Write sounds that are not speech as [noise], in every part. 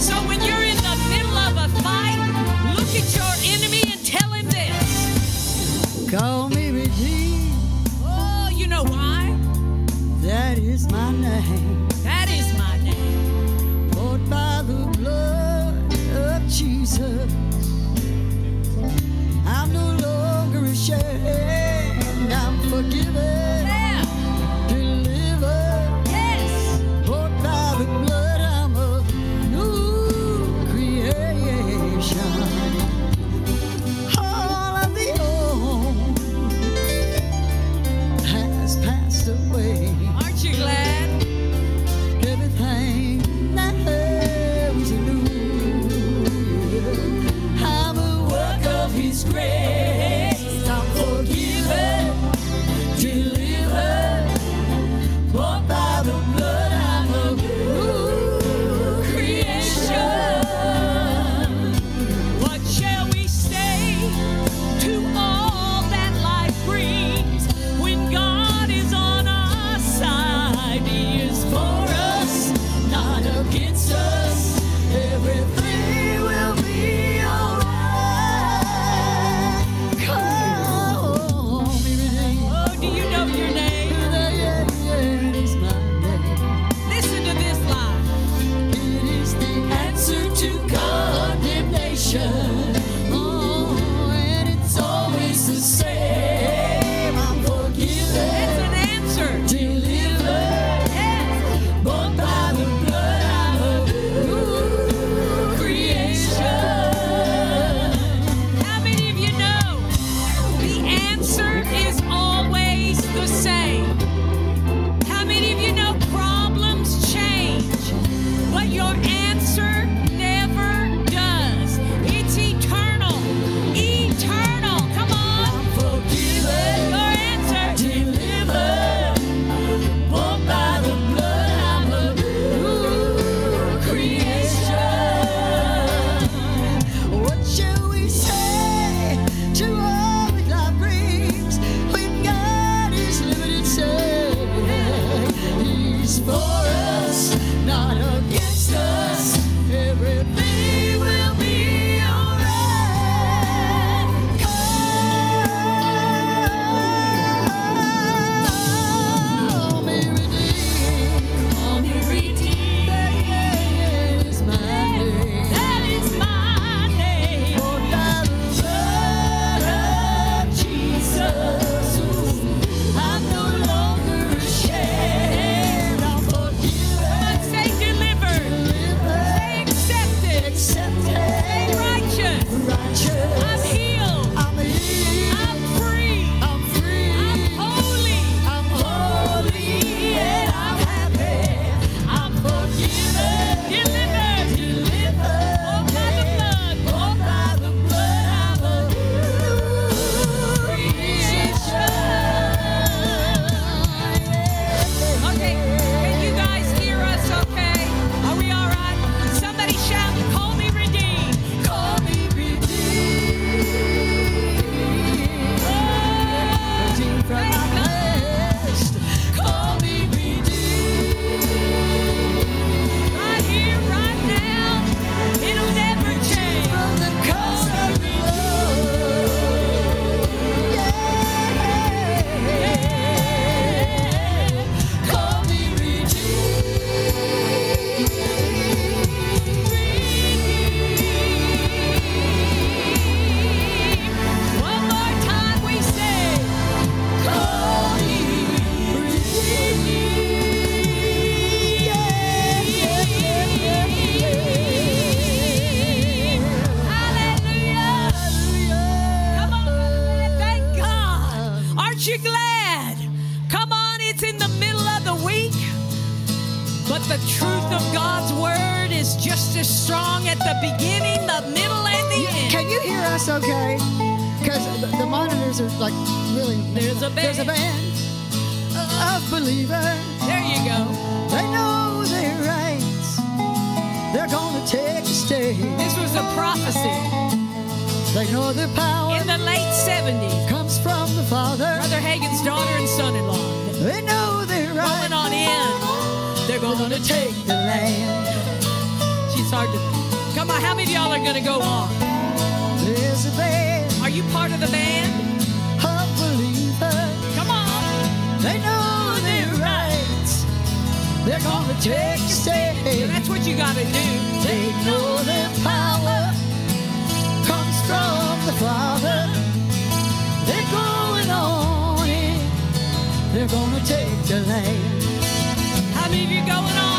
So when you're in the middle of a fight, look at your enemy and tell him this. Call me Regine. Oh, you know why? That is my name. It's to. Come on, how many of y'all are going to go on? There's a band. Are you part of the band? Of believers. Come on. They know their rights. They're going to take a stand. So that's what you got to do. They know their power comes from the Father. They're going on in. They're going to take the land. How many of you going on?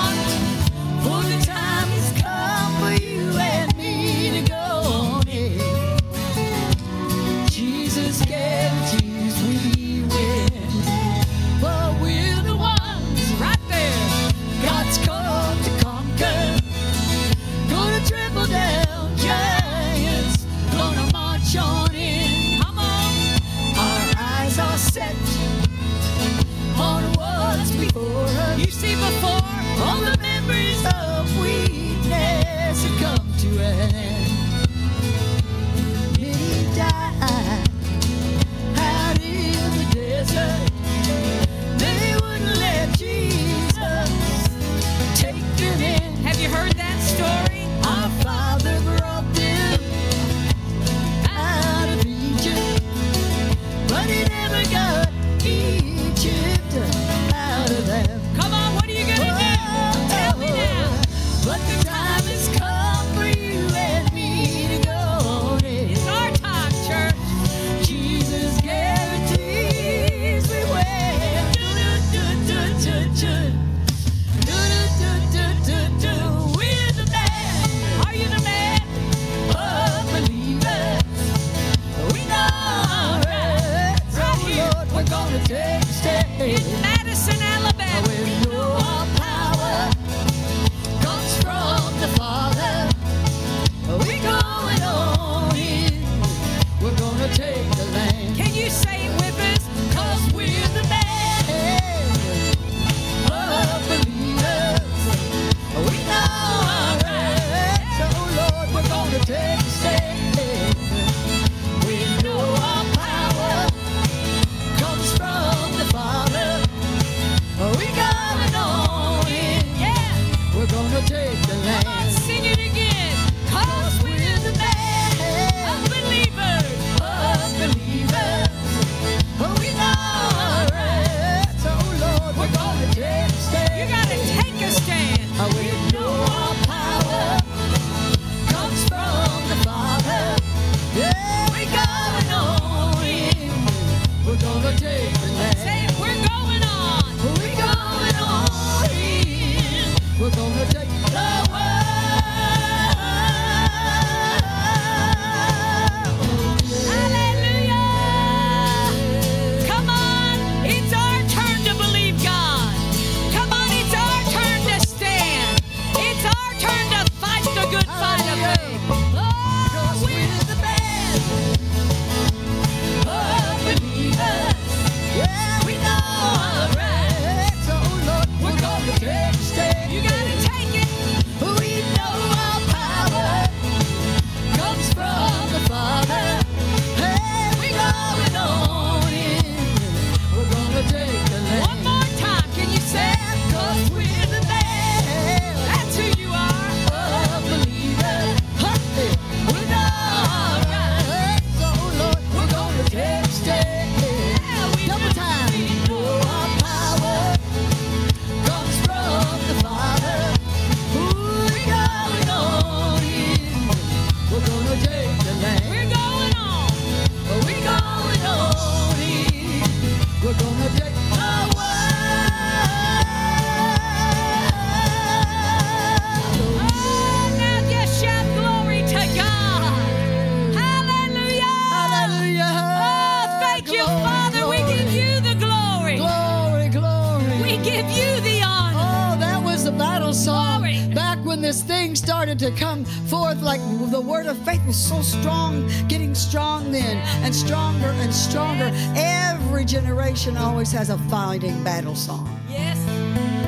was so strong, getting strong then, and stronger and stronger. Every generation always has a fighting battle song. Yes.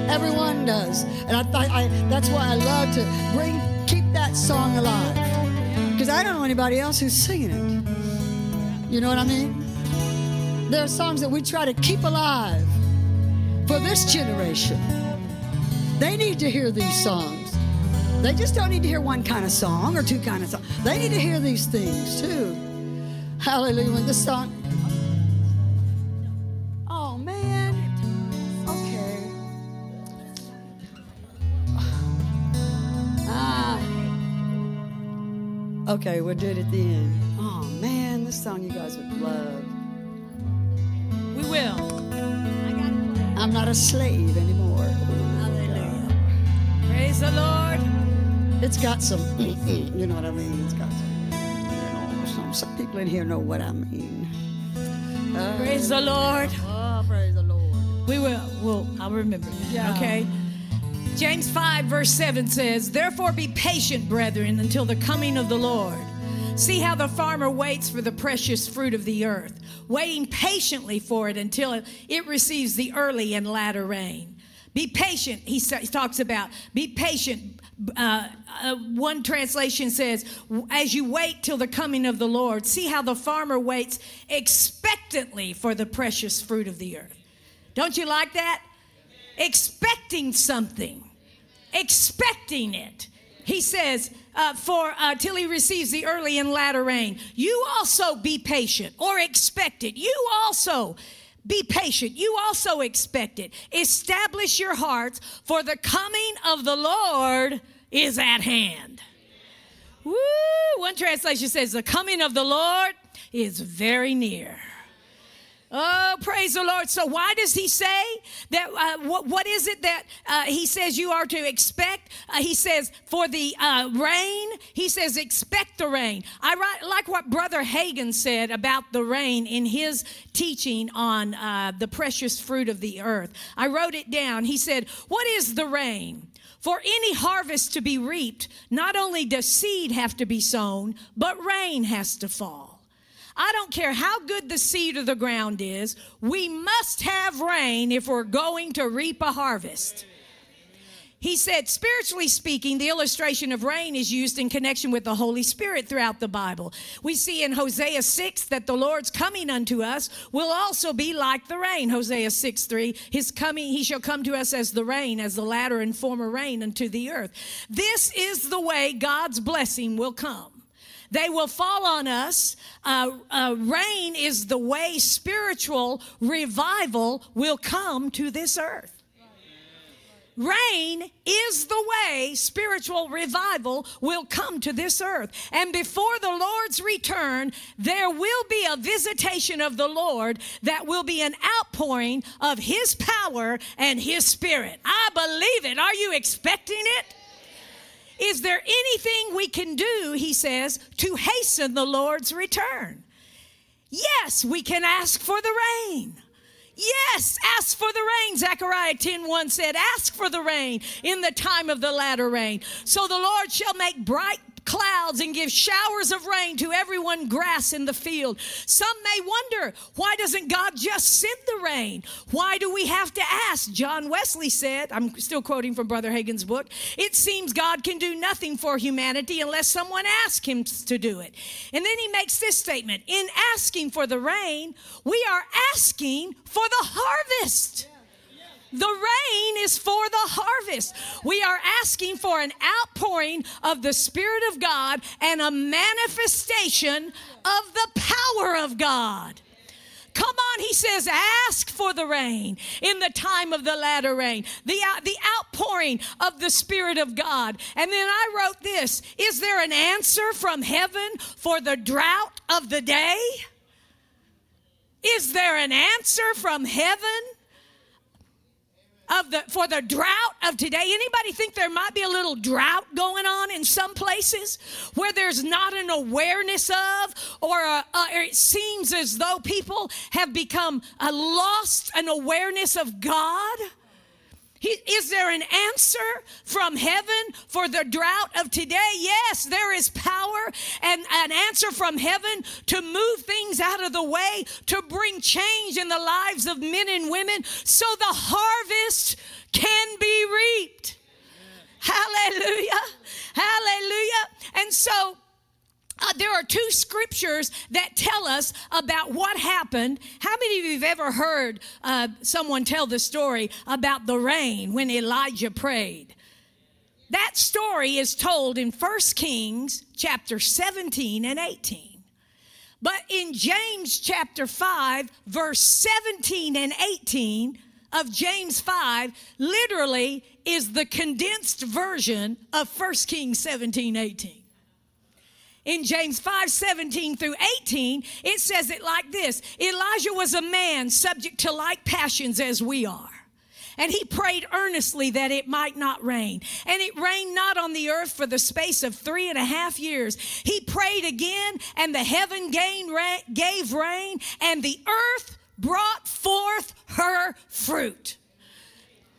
Everyone does. And I, I, I that's why I love to bring, keep that song alive. Because I don't know anybody else who's singing it. You know what I mean? There are songs that we try to keep alive for this generation. They need to hear these songs. They just don't need to hear one kind of song or two kind of song. They need to hear these things too. Hallelujah. When this song. Oh man. Okay. Ah. Okay, we'll do it at the end. Oh man, this song you guys would love. We will. I'm not a slave anymore. Hallelujah. Praise the Lord. It's got some, [clears throat] you know what I mean? It's got some, you know, some, some people in here know what I mean. Uh, Praise the Lord. oh, praise the Lord. We will. Well, I'll remember. Yeah. Okay. James 5, verse 7 says, Therefore be patient, brethren, until the coming of the Lord. See how the farmer waits for the precious fruit of the earth, waiting patiently for it until it, it receives the early and latter rain. Be patient, he, he talks about. Be patient. Uh, uh, one translation says, as you wait till the coming of the Lord, see how the farmer waits expectantly for the precious fruit of the earth. Don't you like that? Expecting something, expecting it. He says, uh, for uh, till he receives the early and latter rain. You also be patient or expect it. You also be patient. You also expect it. Establish your hearts, for the coming of the Lord is at hand. Woo! One translation says, The coming of the Lord is very near. Oh, praise the Lord. So, why does he say that? Uh, what, what is it that uh, he says you are to expect? Uh, he says, for the uh, rain, he says, expect the rain. I write, like what Brother Hagin said about the rain in his teaching on uh, the precious fruit of the earth. I wrote it down. He said, What is the rain? For any harvest to be reaped, not only does seed have to be sown, but rain has to fall. I don't care how good the seed of the ground is, we must have rain if we're going to reap a harvest. He said, spiritually speaking, the illustration of rain is used in connection with the Holy Spirit throughout the Bible. We see in Hosea 6 that the Lord's coming unto us will also be like the rain. Hosea 6 3, his coming, he shall come to us as the rain, as the latter and former rain unto the earth. This is the way God's blessing will come. They will fall on us. Uh, uh, rain is the way spiritual revival will come to this earth. Rain is the way spiritual revival will come to this earth. And before the Lord's return, there will be a visitation of the Lord that will be an outpouring of His power and His Spirit. I believe it. Are you expecting it? Is there anything we can do, he says, to hasten the Lord's return? Yes, we can ask for the rain. Yes, ask for the rain. Zechariah 10 1 said, Ask for the rain in the time of the latter rain. So the Lord shall make bright clouds and give showers of rain to everyone grass in the field. Some may wonder, why doesn't God just send the rain? Why do we have to ask? John Wesley said, I'm still quoting from Brother Hagin's book, it seems God can do nothing for humanity unless someone asks him to do it. And then he makes this statement In asking for the rain, we are asking for the harvest. The rain is for the harvest. We are asking for an outpouring of the Spirit of God and a manifestation of the power of God. Come on, he says, ask for the rain in the time of the latter rain, the, the outpouring of the Spirit of God. And then I wrote this Is there an answer from heaven for the drought of the day? Is there an answer from heaven? Of the for the drought of today. Anybody think there might be a little drought going on in some places where there's not an awareness of or, a, uh, or it seems as though people have become uh, lost an awareness of god he, is there an answer from heaven for the drought of today? Yes, there is power and an answer from heaven to move things out of the way, to bring change in the lives of men and women so the harvest can be reaped. Hallelujah. Hallelujah. And so uh, there are two scriptures that tell us about what happened. How many of you have ever heard uh, someone tell the story about the rain when Elijah prayed? That story is told in 1 Kings chapter 17 and 18. But in James chapter 5, verse 17 and 18 of James 5, literally is the condensed version of 1 Kings 17, 18. In James 5 17 through 18, it says it like this Elijah was a man subject to like passions as we are. And he prayed earnestly that it might not rain. And it rained not on the earth for the space of three and a half years. He prayed again, and the heaven gave rain, and the earth brought forth her fruit.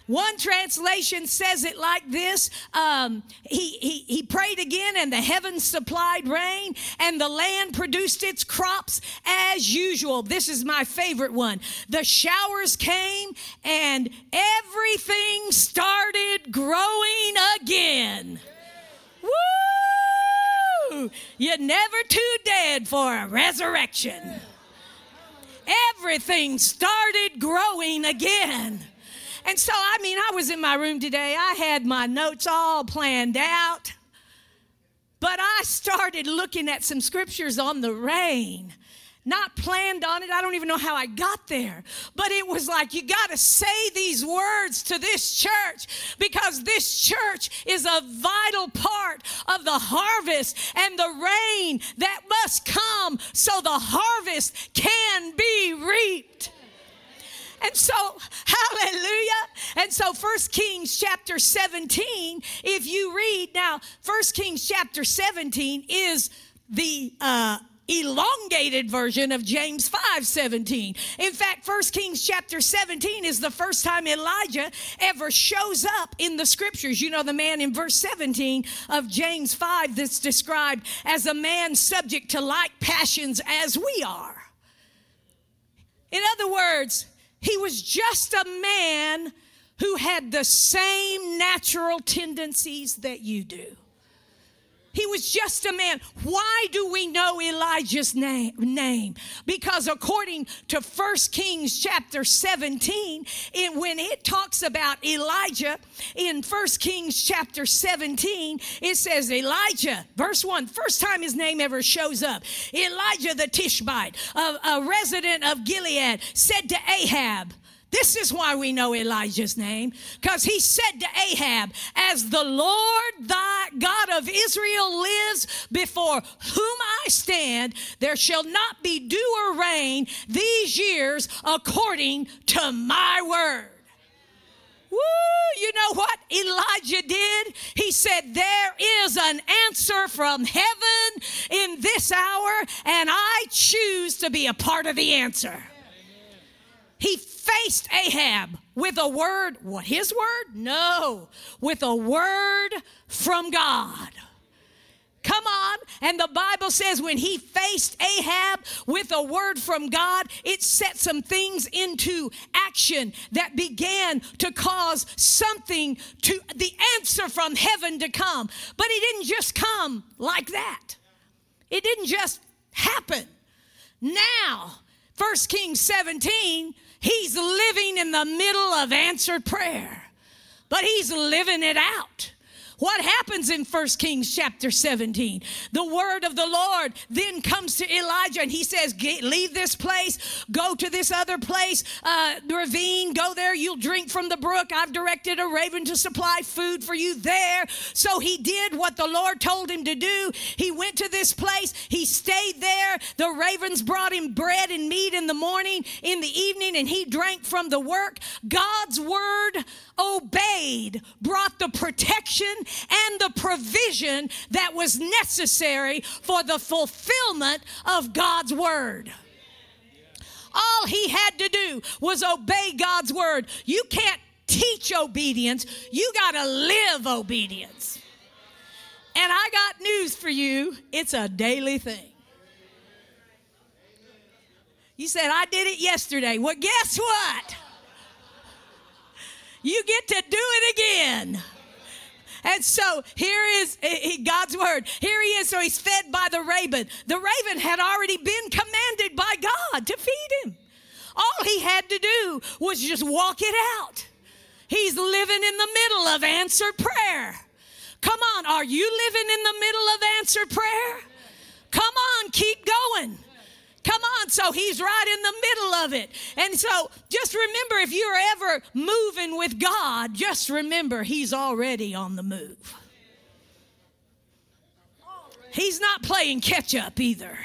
One translation says it like this um, he, he, he prayed again, and the heavens supplied rain, and the land produced its crops as usual. This is my favorite one. The showers came, and everything started growing again. Woo! You're never too dead for a resurrection. Everything started growing again. And so, I mean, I was in my room today, I had my notes all planned out, but I started looking at some scriptures on the rain. Not planned on it. I don't even know how I got there. But it was like, you got to say these words to this church because this church is a vital part of the harvest and the rain that must come so the harvest can be reaped. And so, hallelujah. And so, First Kings chapter 17, if you read now, First Kings chapter 17 is the uh, elongated version of James 5 17. In fact, First Kings chapter 17 is the first time Elijah ever shows up in the scriptures. You know, the man in verse 17 of James 5 that's described as a man subject to like passions as we are. In other words, he was just a man who had the same natural tendencies that you do. He was just a man. Why do we know Elijah's name? Because according to 1 Kings chapter 17, it, when it talks about Elijah in 1 Kings chapter 17, it says Elijah, verse 1, first time his name ever shows up. Elijah the Tishbite, a, a resident of Gilead, said to Ahab, this is why we know Elijah's name, because he said to Ahab, As the Lord thy God of Israel lives, before whom I stand, there shall not be dew or rain these years according to my word. Woo, you know what Elijah did? He said, There is an answer from heaven in this hour, and I choose to be a part of the answer. He faced Ahab with a word, what, his word? No, with a word from God. Come on. And the Bible says when he faced Ahab with a word from God, it set some things into action that began to cause something to the answer from heaven to come. But it didn't just come like that, it didn't just happen. Now, First Kings 17 He's living in the middle of answered prayer, but he's living it out. What happens in 1 Kings chapter 17? The word of the Lord then comes to Elijah and he says, Leave this place, go to this other place, uh, ravine, go there, you'll drink from the brook. I've directed a raven to supply food for you there. So he did what the Lord told him to do. He went to this place, he stayed there. The ravens brought him bread and meat in the morning, in the evening, and he drank from the work. God's word obeyed brought the protection and the provision that was necessary for the fulfillment of God's word. All he had to do was obey God's word. You can't teach obedience, you got to live obedience. And I got news for you it's a daily thing. You said, I did it yesterday. Well, guess what? You get to do it again. And so here is God's word. Here he is. So he's fed by the raven. The raven had already been commanded by God to feed him. All he had to do was just walk it out. He's living in the middle of answered prayer. Come on, are you living in the middle of answered prayer? Come on, keep going. Come on. So he's right in the middle of it. And so just remember if you're ever moving with God, just remember he's already on the move. He's not playing catch up either.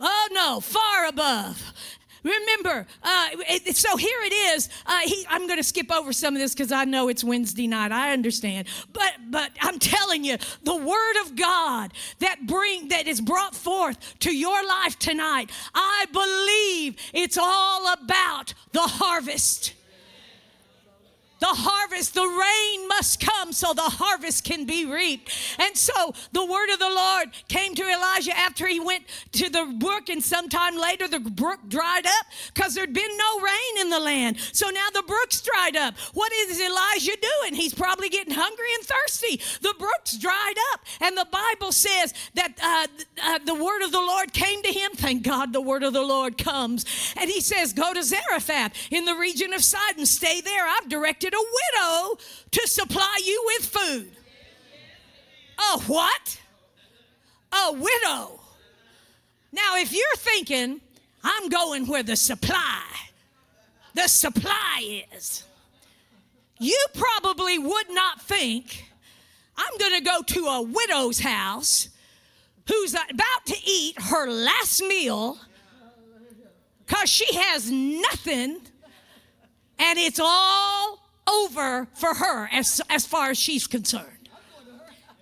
Oh no, far above. Remember, uh, so here it is. Uh, he, I'm going to skip over some of this because I know it's Wednesday night. I understand, but but I'm telling you, the Word of God that bring that is brought forth to your life tonight. I believe it's all about the harvest the harvest, the rain must come so the harvest can be reaped. And so the word of the Lord came to Elijah after he went to the brook, and sometime later the brook dried up because there'd been no rain in the land. So now the brook's dried up. What is Elijah doing? He's probably getting hungry and thirsty. The brook's dried up, and the Bible says that uh, uh, the word of the Lord came to him. Thank God the word of the Lord comes. And he says, Go to Zarephath in the region of Sidon, stay there. I've directed a widow to supply you with food. A what? A widow. Now, if you're thinking, I'm going where the supply, the supply is, you probably would not think, I'm going to go to a widow's house who's about to eat her last meal because she has nothing and it's all over for her as, as far as she's concerned.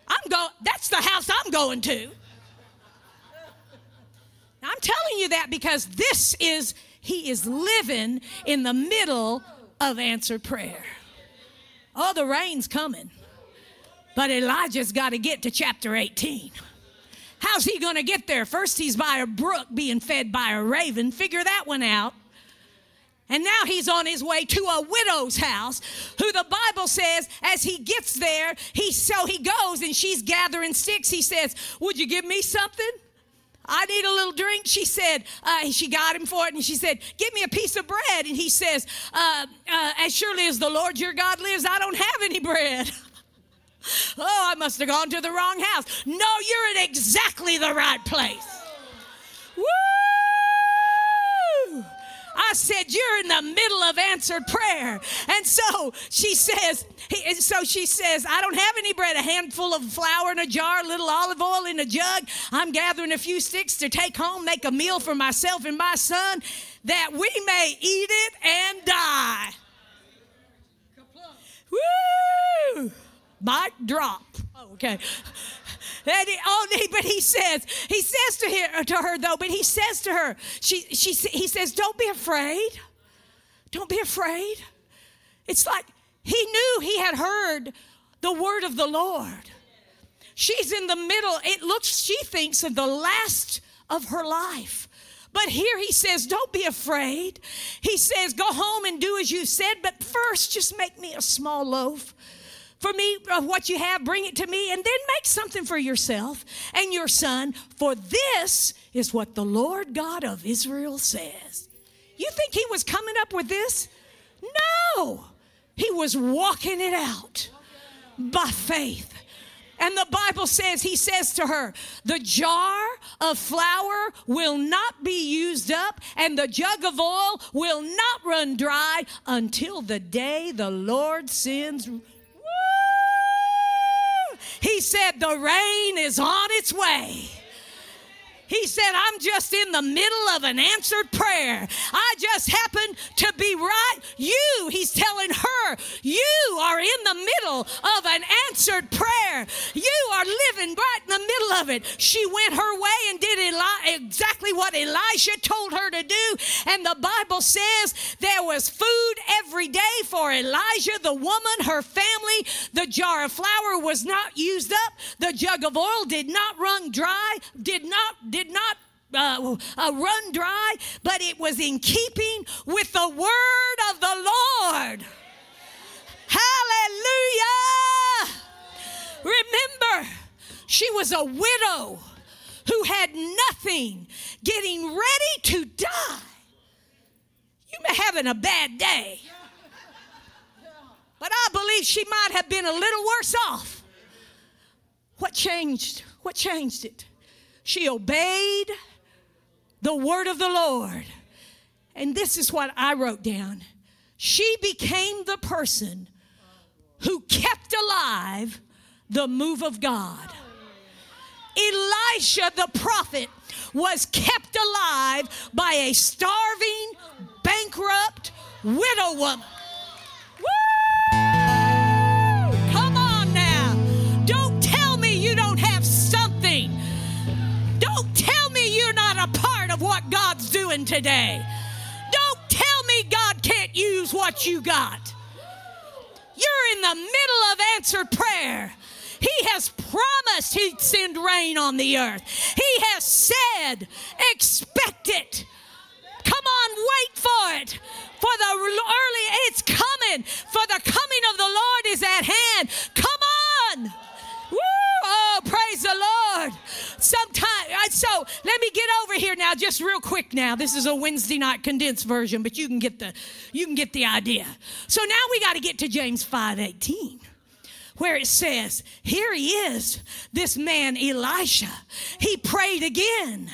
I'm going, that's the house I'm going to. I'm telling you that because this is, he is living in the middle of answered prayer. Oh, the rain's coming. But Elijah's got to get to chapter 18. How's he going to get there? First, he's by a brook being fed by a raven. Figure that one out. And now he's on his way to a widow's house, who the Bible says, as he gets there, he so he goes and she's gathering sticks. He says, "Would you give me something?" I need a little drink. She said, uh, she got him for it, and she said, Give me a piece of bread. And he says, uh, uh, As surely as the Lord your God lives, I don't have any bread. [laughs] oh, I must have gone to the wrong house. No, you're in exactly the right place. Woo! I said, You're in the middle of answered prayer. And so she says, So she says, I don't have any bread, a handful of flour in a jar, a little olive oil in a jug. I'm gathering a few sticks to take home, make a meal for myself and my son, that we may eat it and die. Woo! Mic drop. Oh, okay. And he, oh, but he says, he says to her, to her though, but he says to her, she, she, he says, don't be afraid. Don't be afraid. It's like he knew he had heard the word of the Lord. She's in the middle. It looks, she thinks, of the last of her life. But here he says, Don't be afraid. He says, Go home and do as you said, but first just make me a small loaf for me of what you have, bring it to me, and then make something for yourself and your son. For this is what the Lord God of Israel says. You think he was coming up with this? No, he was walking it out by faith. And the Bible says, he says to her, the jar of flour will not be used up, and the jug of oil will not run dry until the day the Lord sends he said, The rain is on its way. He said, I'm just in the middle of an answered prayer. I just happen to be right. You, he's telling her, you are in the middle of an answered prayer. You are living right in the middle of it. She went her way and did Eli- exactly what Elisha told her to do. And the Bible says there was food every day for Elijah, the woman, her family. The jar of flour was not used up. The jug of oil did not run dry, did not did not uh, uh, run dry, but it was in keeping with the word of the Lord. Hallelujah! Remember, she was a widow who had nothing, getting ready to die. You may having a bad day, but I believe she might have been a little worse off What changed? What changed it? She obeyed the word of the Lord. And this is what I wrote down. She became the person who kept alive the move of God. Elisha the prophet was kept alive by a starving, bankrupt widow woman. Come on now. Don't tell me you don't have something. Don't tell me you're not a part of what God's doing today. Don't tell me God can't use what you got. You're in the middle of answered prayer. He has promised He'd send rain on the earth. He has said, expect it. Come on, wait for it. For the early, it's coming. For the coming of the Lord is at hand. Come on. Woo! Oh, praise the Lord. Sometime, uh, so let me get over here now, just real quick. Now, this is a Wednesday night condensed version, but you can get the you can get the idea. So now we got to get to James five eighteen where it says, Here he is, this man Elisha. He prayed again.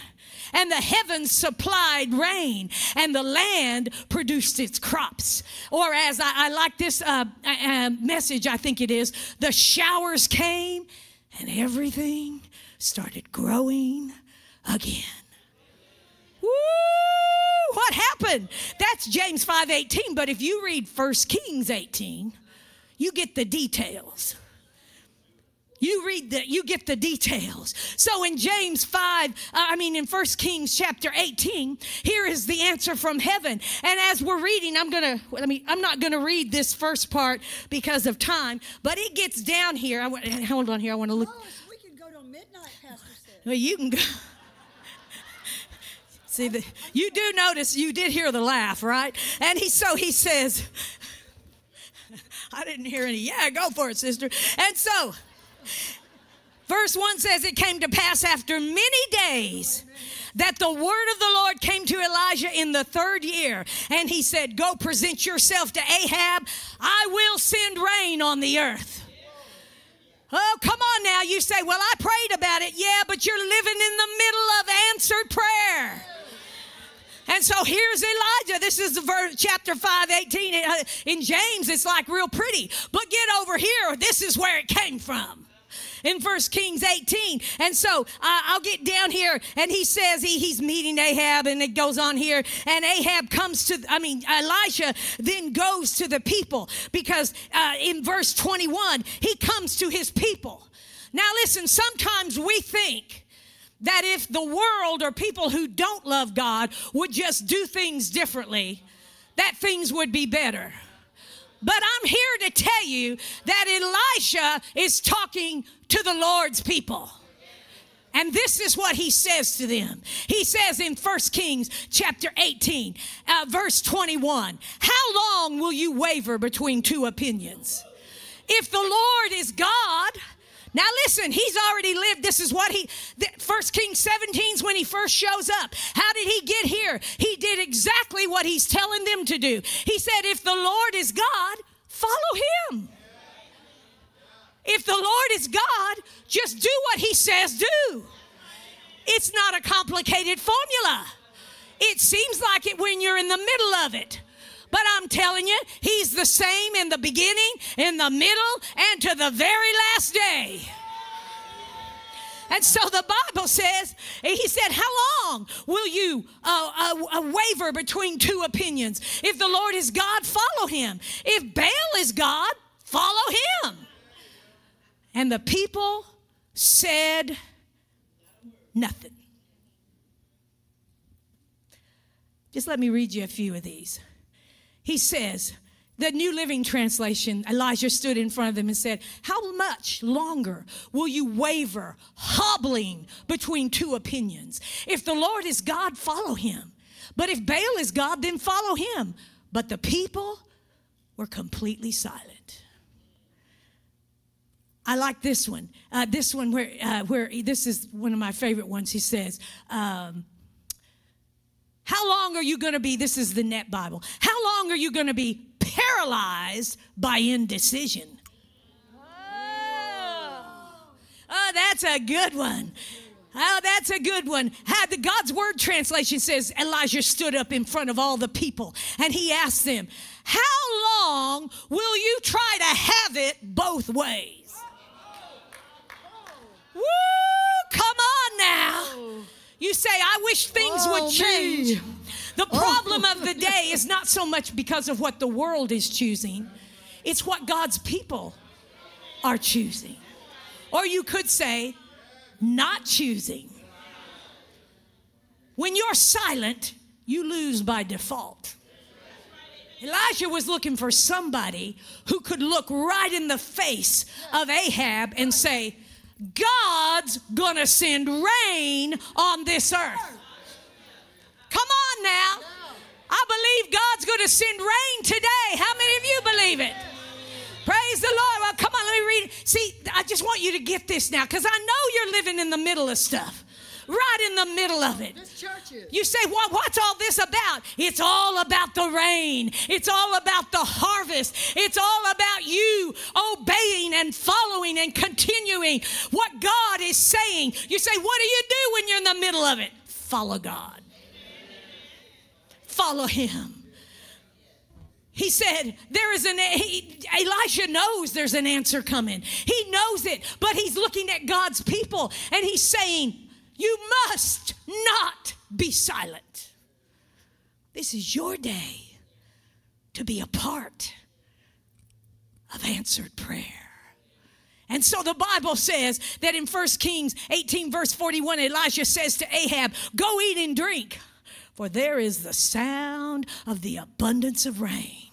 And the heavens supplied rain, and the land produced its crops. Or, as I, I like this uh, uh, message, I think it is, the showers came, and everything started growing again. Woo! What happened? That's James 5:18, but if you read 1 Kings 18, you get the details. You read that, you get the details. So in James 5, uh, I mean in 1 Kings chapter 18, here is the answer from heaven. And as we're reading, I'm gonna, I mean, I'm not gonna read this first part because of time, but it gets down here. I want, [laughs] hold on here, I wanna look. Oh, so we can go to midnight, Pastor said. Well, you can go. [laughs] See, the, you do notice, you did hear the laugh, right? And he, so he says, [laughs] I didn't hear any, yeah, go for it, sister. And so, verse 1 says, It came to pass after many days that the word of the Lord came to Elijah in the third year. And he said, Go present yourself to Ahab. I will send rain on the earth. Oh, come on now. You say, Well, I prayed about it. Yeah, but you're living in the middle of answered prayer. And so here's Elijah. This is the verse, chapter 5, 18. Uh, in James, it's like real pretty. But get over here. This is where it came from in First Kings 18. And so uh, I'll get down here, and he says he, he's meeting Ahab, and it goes on here. And Ahab comes to, I mean, Elisha then goes to the people because uh, in verse 21, he comes to his people. Now, listen, sometimes we think that if the world or people who don't love God would just do things differently, that things would be better. But I'm here to tell you that Elisha is talking to the Lord's people. And this is what he says to them. He says in 1 Kings chapter 18, uh, verse 21, How long will you waver between two opinions? If the Lord is God, now listen, he's already lived. This is what he, First Kings 17 is when he first shows up. How did he get here? He did exactly what he's telling them to do. He said, if the Lord is God, follow him. If the Lord is God, just do what he says do. It's not a complicated formula. It seems like it when you're in the middle of it. But I'm telling you, He's the same in the beginning, in the middle, and to the very last day. And so the Bible says, He said, How long will you uh, uh, uh, waver between two opinions? If the Lord is God, follow Him. If Baal is God, follow Him. And the people said nothing. Just let me read you a few of these. He says, the New Living Translation, Elijah stood in front of them and said, How much longer will you waver, hobbling between two opinions? If the Lord is God, follow him. But if Baal is God, then follow him. But the people were completely silent. I like this one. Uh, this one where, uh, where this is one of my favorite ones. He says, um, how long are you going to be? This is the Net Bible. How long are you going to be paralyzed by indecision? Oh, oh that's a good one. Oh, that's a good one. How the God's word translation says Elijah stood up in front of all the people and he asked them, How long will you try to have it both ways? Woo! Come on now. Oh. You say, I wish things Oh, would change. me. The oh. problem of the day is not so much because of what the world is choosing, it's what God's people are choosing. Or you could say, not choosing. When you're silent, you lose by default. Elijah was looking for somebody who could look right in the face of Ahab and say, God's gonna send rain on this earth. Come on now. I believe God's gonna send rain today. How many of you believe it? Praise the Lord. Well, come on, let me read. See, I just want you to get this now because I know you're living in the middle of stuff, right in the middle of it. This church is. You say, well, what's all this about? It's all about the rain. It's all about the harvest. It's all about you obeying and following and continuing what God is saying. You say, what do you do when you're in the middle of it? Follow God. Follow Him. He said, There is an, he, Elisha knows there's an answer coming. He knows it, but he's looking at God's people and he's saying, You must not be silent. This is your day to be a part of answered prayer. And so the Bible says that in 1 Kings 18, verse 41, Elijah says to Ahab, Go eat and drink, for there is the sound of the abundance of rain.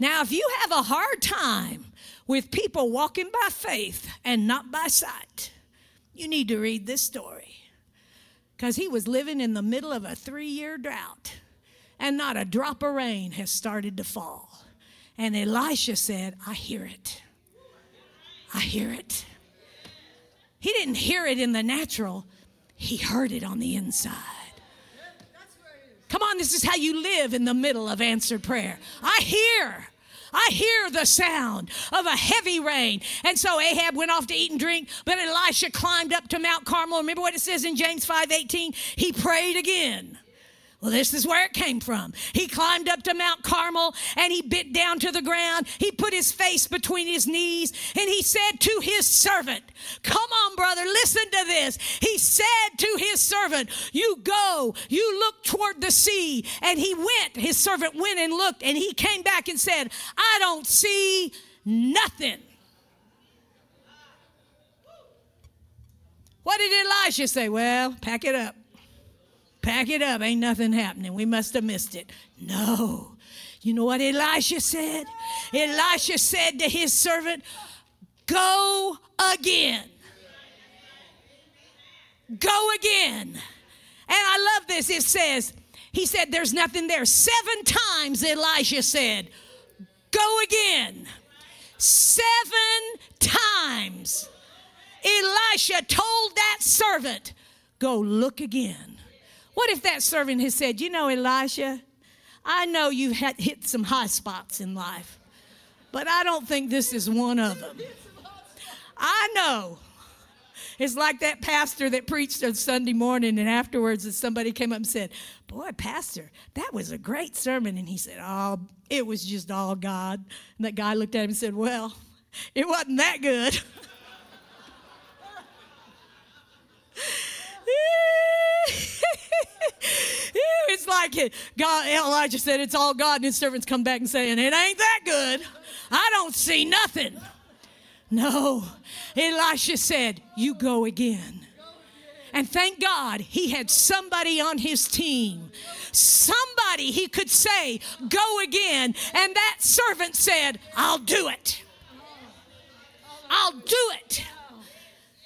Now, if you have a hard time with people walking by faith and not by sight, you need to read this story. Because he was living in the middle of a three year drought, and not a drop of rain has started to fall. And Elisha said, I hear it. I hear it. He didn't hear it in the natural, he heard it on the inside. Come on, this is how you live in the middle of answered prayer. I hear. I hear the sound of a heavy rain. And so Ahab went off to eat and drink, but Elisha climbed up to Mount Carmel. Remember what it says in James 5:18? He prayed again. Well, this is where it came from. He climbed up to Mount Carmel and he bit down to the ground. He put his face between his knees and he said to his servant, Come on, brother, listen to this. He said to his servant, You go, you look toward the sea. And he went, his servant went and looked, and he came back and said, I don't see nothing. What did Elijah say? Well, pack it up. Pack it up. Ain't nothing happening. We must have missed it. No. You know what Elisha said? Elisha said to his servant, Go again. Go again. And I love this. It says, He said, There's nothing there. Seven times Elisha said, Go again. Seven times. Elisha told that servant, Go look again. What if that servant had said, You know, Elisha, I know you've hit some high spots in life, but I don't think this is one of them. I know. It's like that pastor that preached on Sunday morning, and afterwards, somebody came up and said, Boy, Pastor, that was a great sermon. And he said, Oh, it was just all God. And that guy looked at him and said, Well, it wasn't that good. [laughs] like it. God, Elijah said, It's all God, and his servants come back and saying, It ain't that good. I don't see nothing. No. Elisha said, You go again. And thank God he had somebody on his team. Somebody he could say, Go again. And that servant said, I'll do it. I'll do it.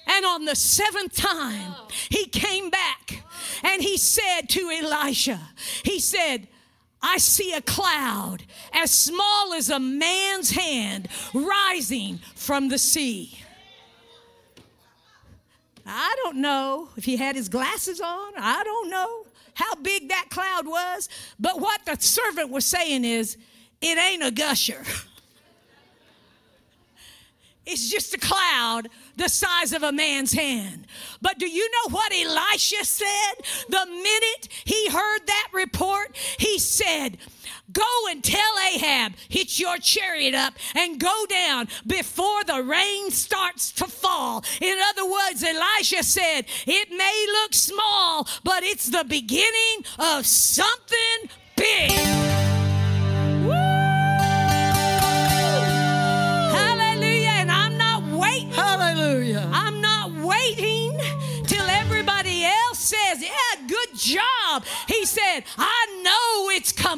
And on the seventh time, he came back and he said to Elisha, He said, I see a cloud as small as a man's hand rising from the sea. I don't know if he had his glasses on. I don't know how big that cloud was. But what the servant was saying is, it ain't a gusher. [laughs] it's just a cloud the size of a man's hand. But do you know what Elisha said? The minute he heard that report, he said, Go and tell Ahab, hitch your chariot up and go down before the rain starts to fall. In other words, Elisha said, It may look small, but it's the beginning of something big.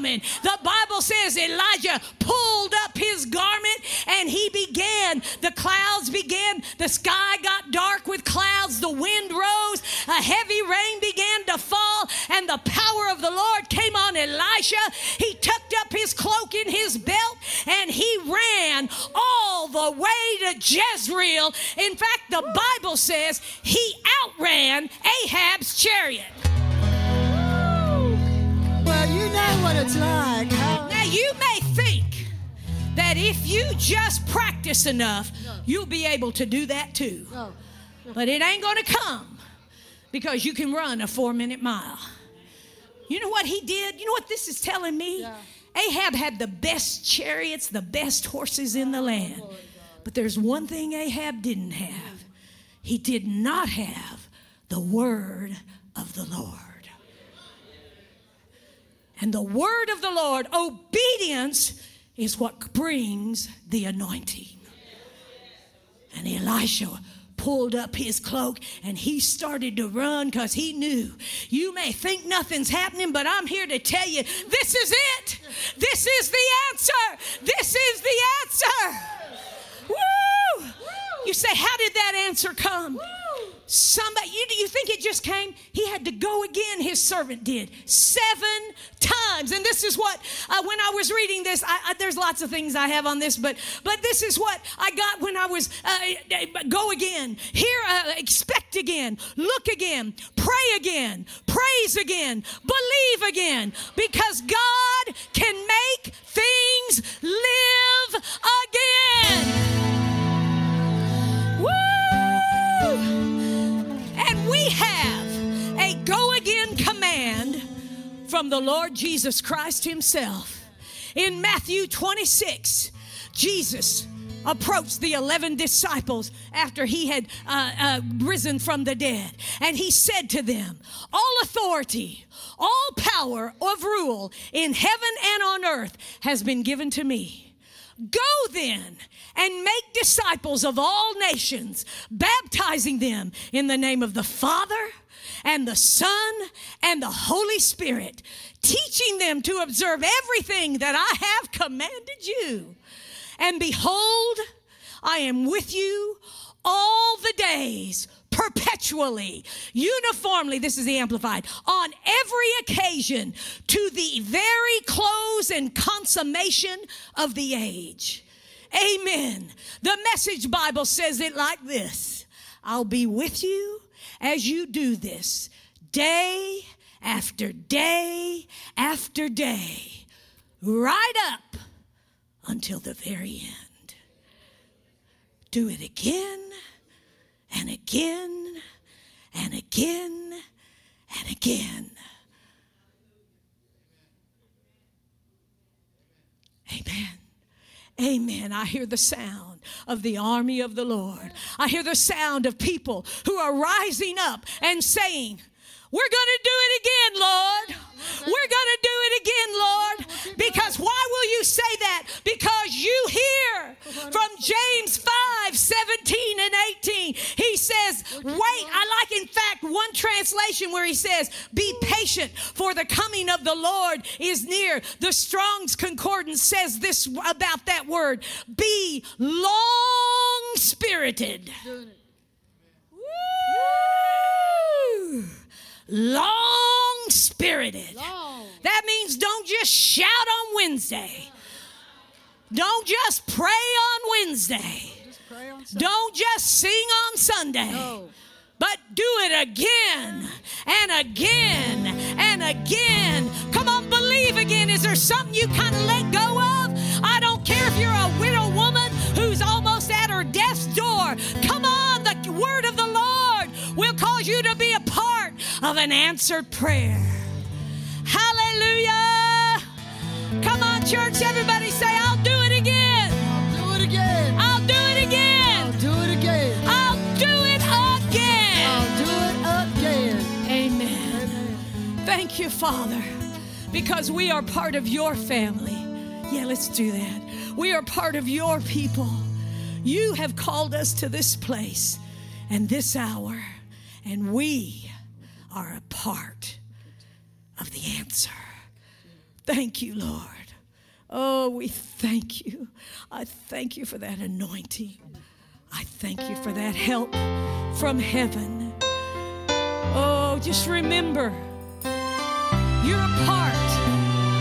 Coming. The Bible says Elijah pulled up his garment and he began, the clouds began, the sky got dark with clouds, the wind rose, a heavy rain began to fall, and the power of the Lord came on Elisha. He tucked up his cloak in his belt and he ran all the way to Jezreel. In fact, the Bible says he outran Ahab's chariot. Well, you know what it's like. Now, you may think that if you just practice enough, you'll be able to do that too. No. But it ain't going to come because you can run a four minute mile. You know what he did? You know what this is telling me? Yeah. Ahab had the best chariots, the best horses in the oh, land. But there's one thing Ahab didn't have he did not have the word of the Lord. And the word of the Lord, obedience, is what brings the anointing. And Elisha pulled up his cloak and he started to run because he knew you may think nothing's happening, but I'm here to tell you this is it. This is the answer. This is the answer. Woo! You say, How did that answer come? Somebody, you, think it just came? He had to go again, his servant did, seven times. And this is what, uh, when I was reading this, I, I, there's lots of things I have on this, but, but this is what I got when I was, uh, go again, hear, uh, expect again, look again, pray again, praise again, believe again, because God can make things live again. Woo! We have a go again command from the Lord Jesus Christ Himself. In Matthew 26, Jesus approached the 11 disciples after he had uh, uh, risen from the dead. And he said to them, All authority, all power of rule in heaven and on earth has been given to me. Go then and make disciples of all nations, baptizing them in the name of the Father and the Son and the Holy Spirit, teaching them to observe everything that I have commanded you. And behold, I am with you all the days perpetually, uniformly, this is the Amplified, on every occasion to the very close and consummation of the age. Amen. The Message Bible says it like this I'll be with you as you do this day after day after day, right up until the very end. Do it again and again and again and again. Amen. Amen. I hear the sound of the army of the Lord. I hear the sound of people who are rising up and saying, We're going to do it again, Lord. We're going to do it again, Lord. Because why will you say that? Because you hear from James 5 17 and 18. He says, Wait. I like, in fact, one translation where he says, Be patient, for the coming of the Lord is near. The Strong's Concordance says this about that word be long spirited. Woo! Long spirited. That means don't just shout on Wednesday. Don't just pray on Wednesday. On Don't just sing on Sunday. No. But do it again and again and again. Come on, believe again. Is there something you kind of let go of? I don't care if you're a widow woman who's almost at her death death's door. Come on, the word of the Lord will cause you to be a part of an answered prayer. Hallelujah. Come on, church, everybody say, I'll do it again. Do it again. I'll do it again. I'll do it again. I'll do it again. I'll do it again. Amen. Thank you, Father, because we are part of your family. Yeah, let's do that. We are part of your people. You have called us to this place and this hour, and we are a part of the answer. Thank you, Lord. Oh, we thank you. I thank you for that anointing. I thank you for that help from heaven. Oh, just remember, you're a part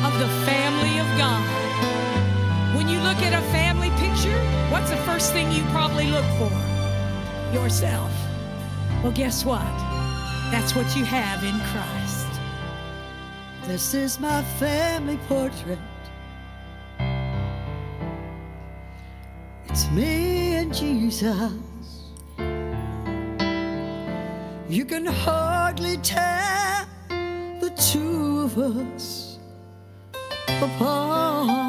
of the family of God. When you look at a family picture, what's the first thing you probably look for? Yourself. Well, guess what? That's what you have in Christ. This is my family portrait. It's me and Jesus. You can hardly tell the two of us apart.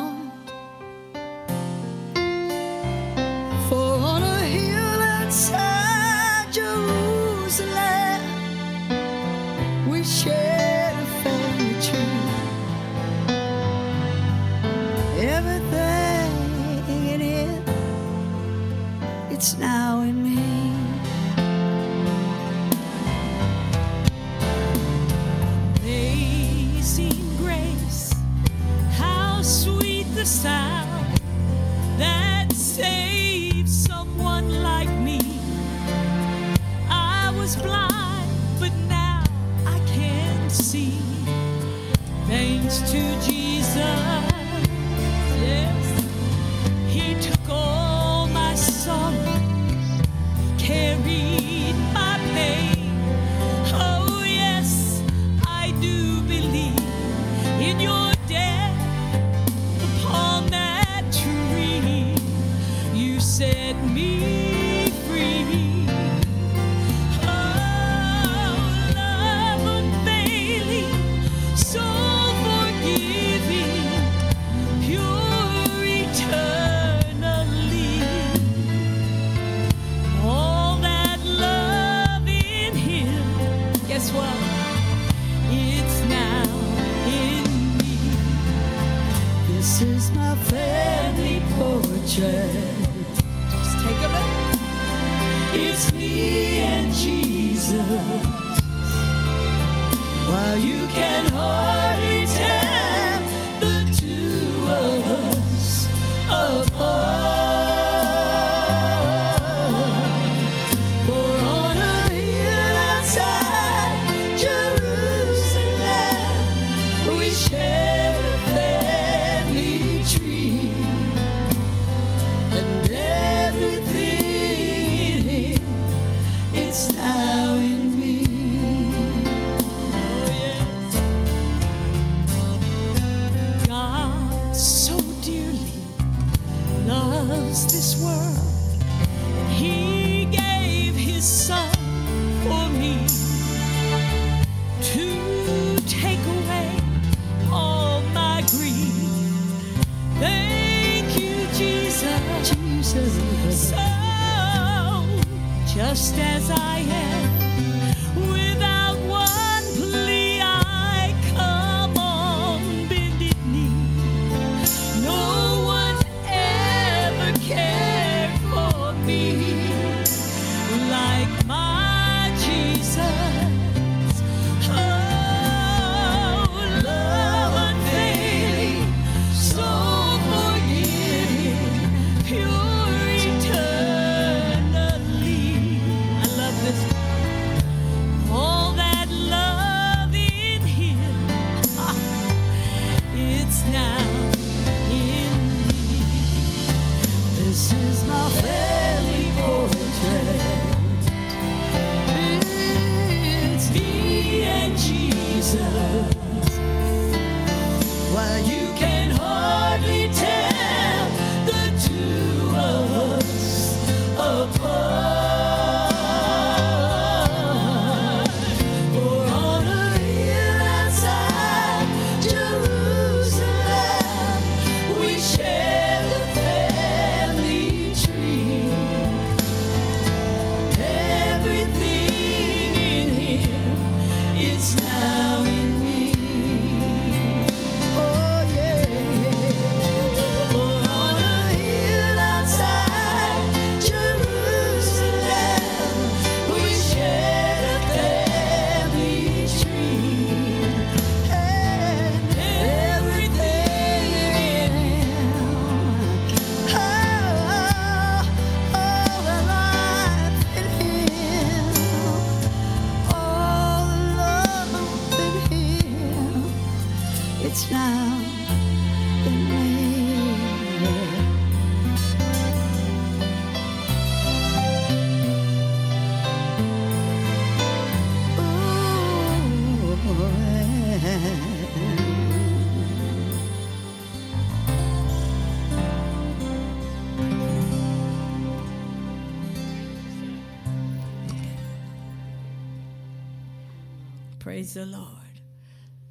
Praise the Lord.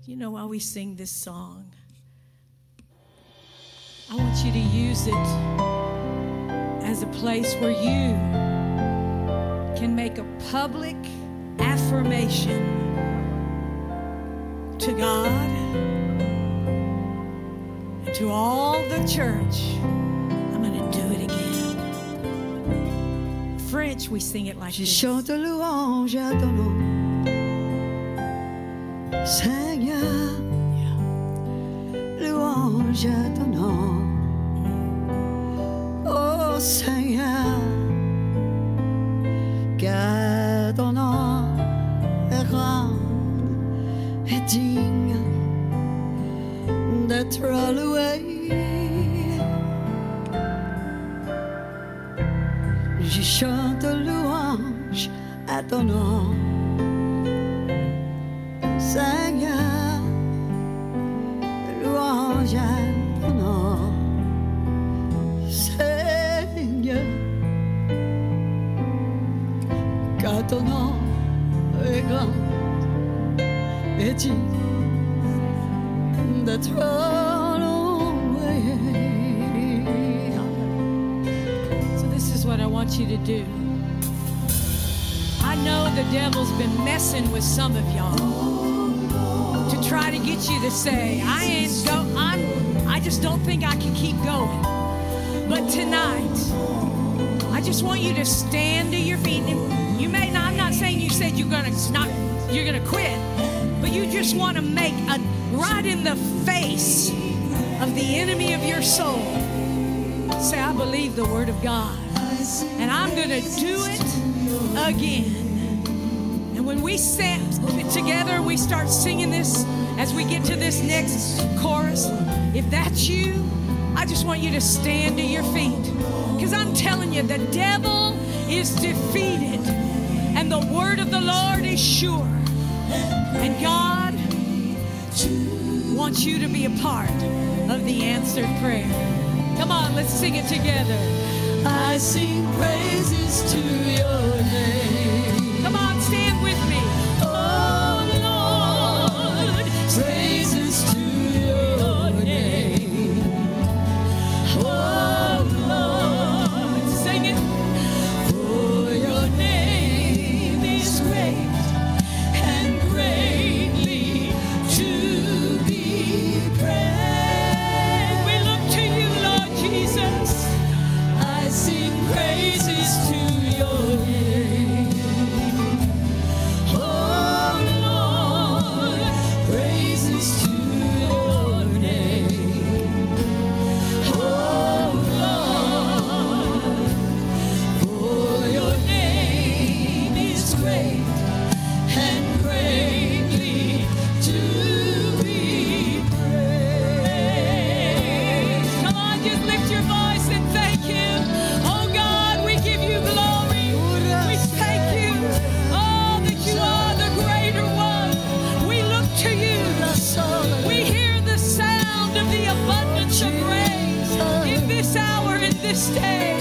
You know why we sing this song? I want you to use it as a place where you can make a public affirmation to God and to all the church. I'm going to do it again. French, we sing it like Je this. chante louange à ton nom, Seigneur. Louange à ton nom, oh Seigneur. Car ton nom est grand et digne d'être loué. Je chante louange à ton nom, to stand to your feet. And you may not I'm not saying you said you're gonna not you're gonna quit, but you just want to make a right in the face of the enemy of your soul. Say, I believe the word of God. And I'm to do it again. And when we sit together, we start singing this as we get to this next chorus. If that's you, I just want you to stand to your feet. Because I'm telling you, the devil is defeated. And the word of the Lord is sure. And God wants you to be a part of the answered prayer. Come on, let's sing it together. I sing praises to your name. Hour,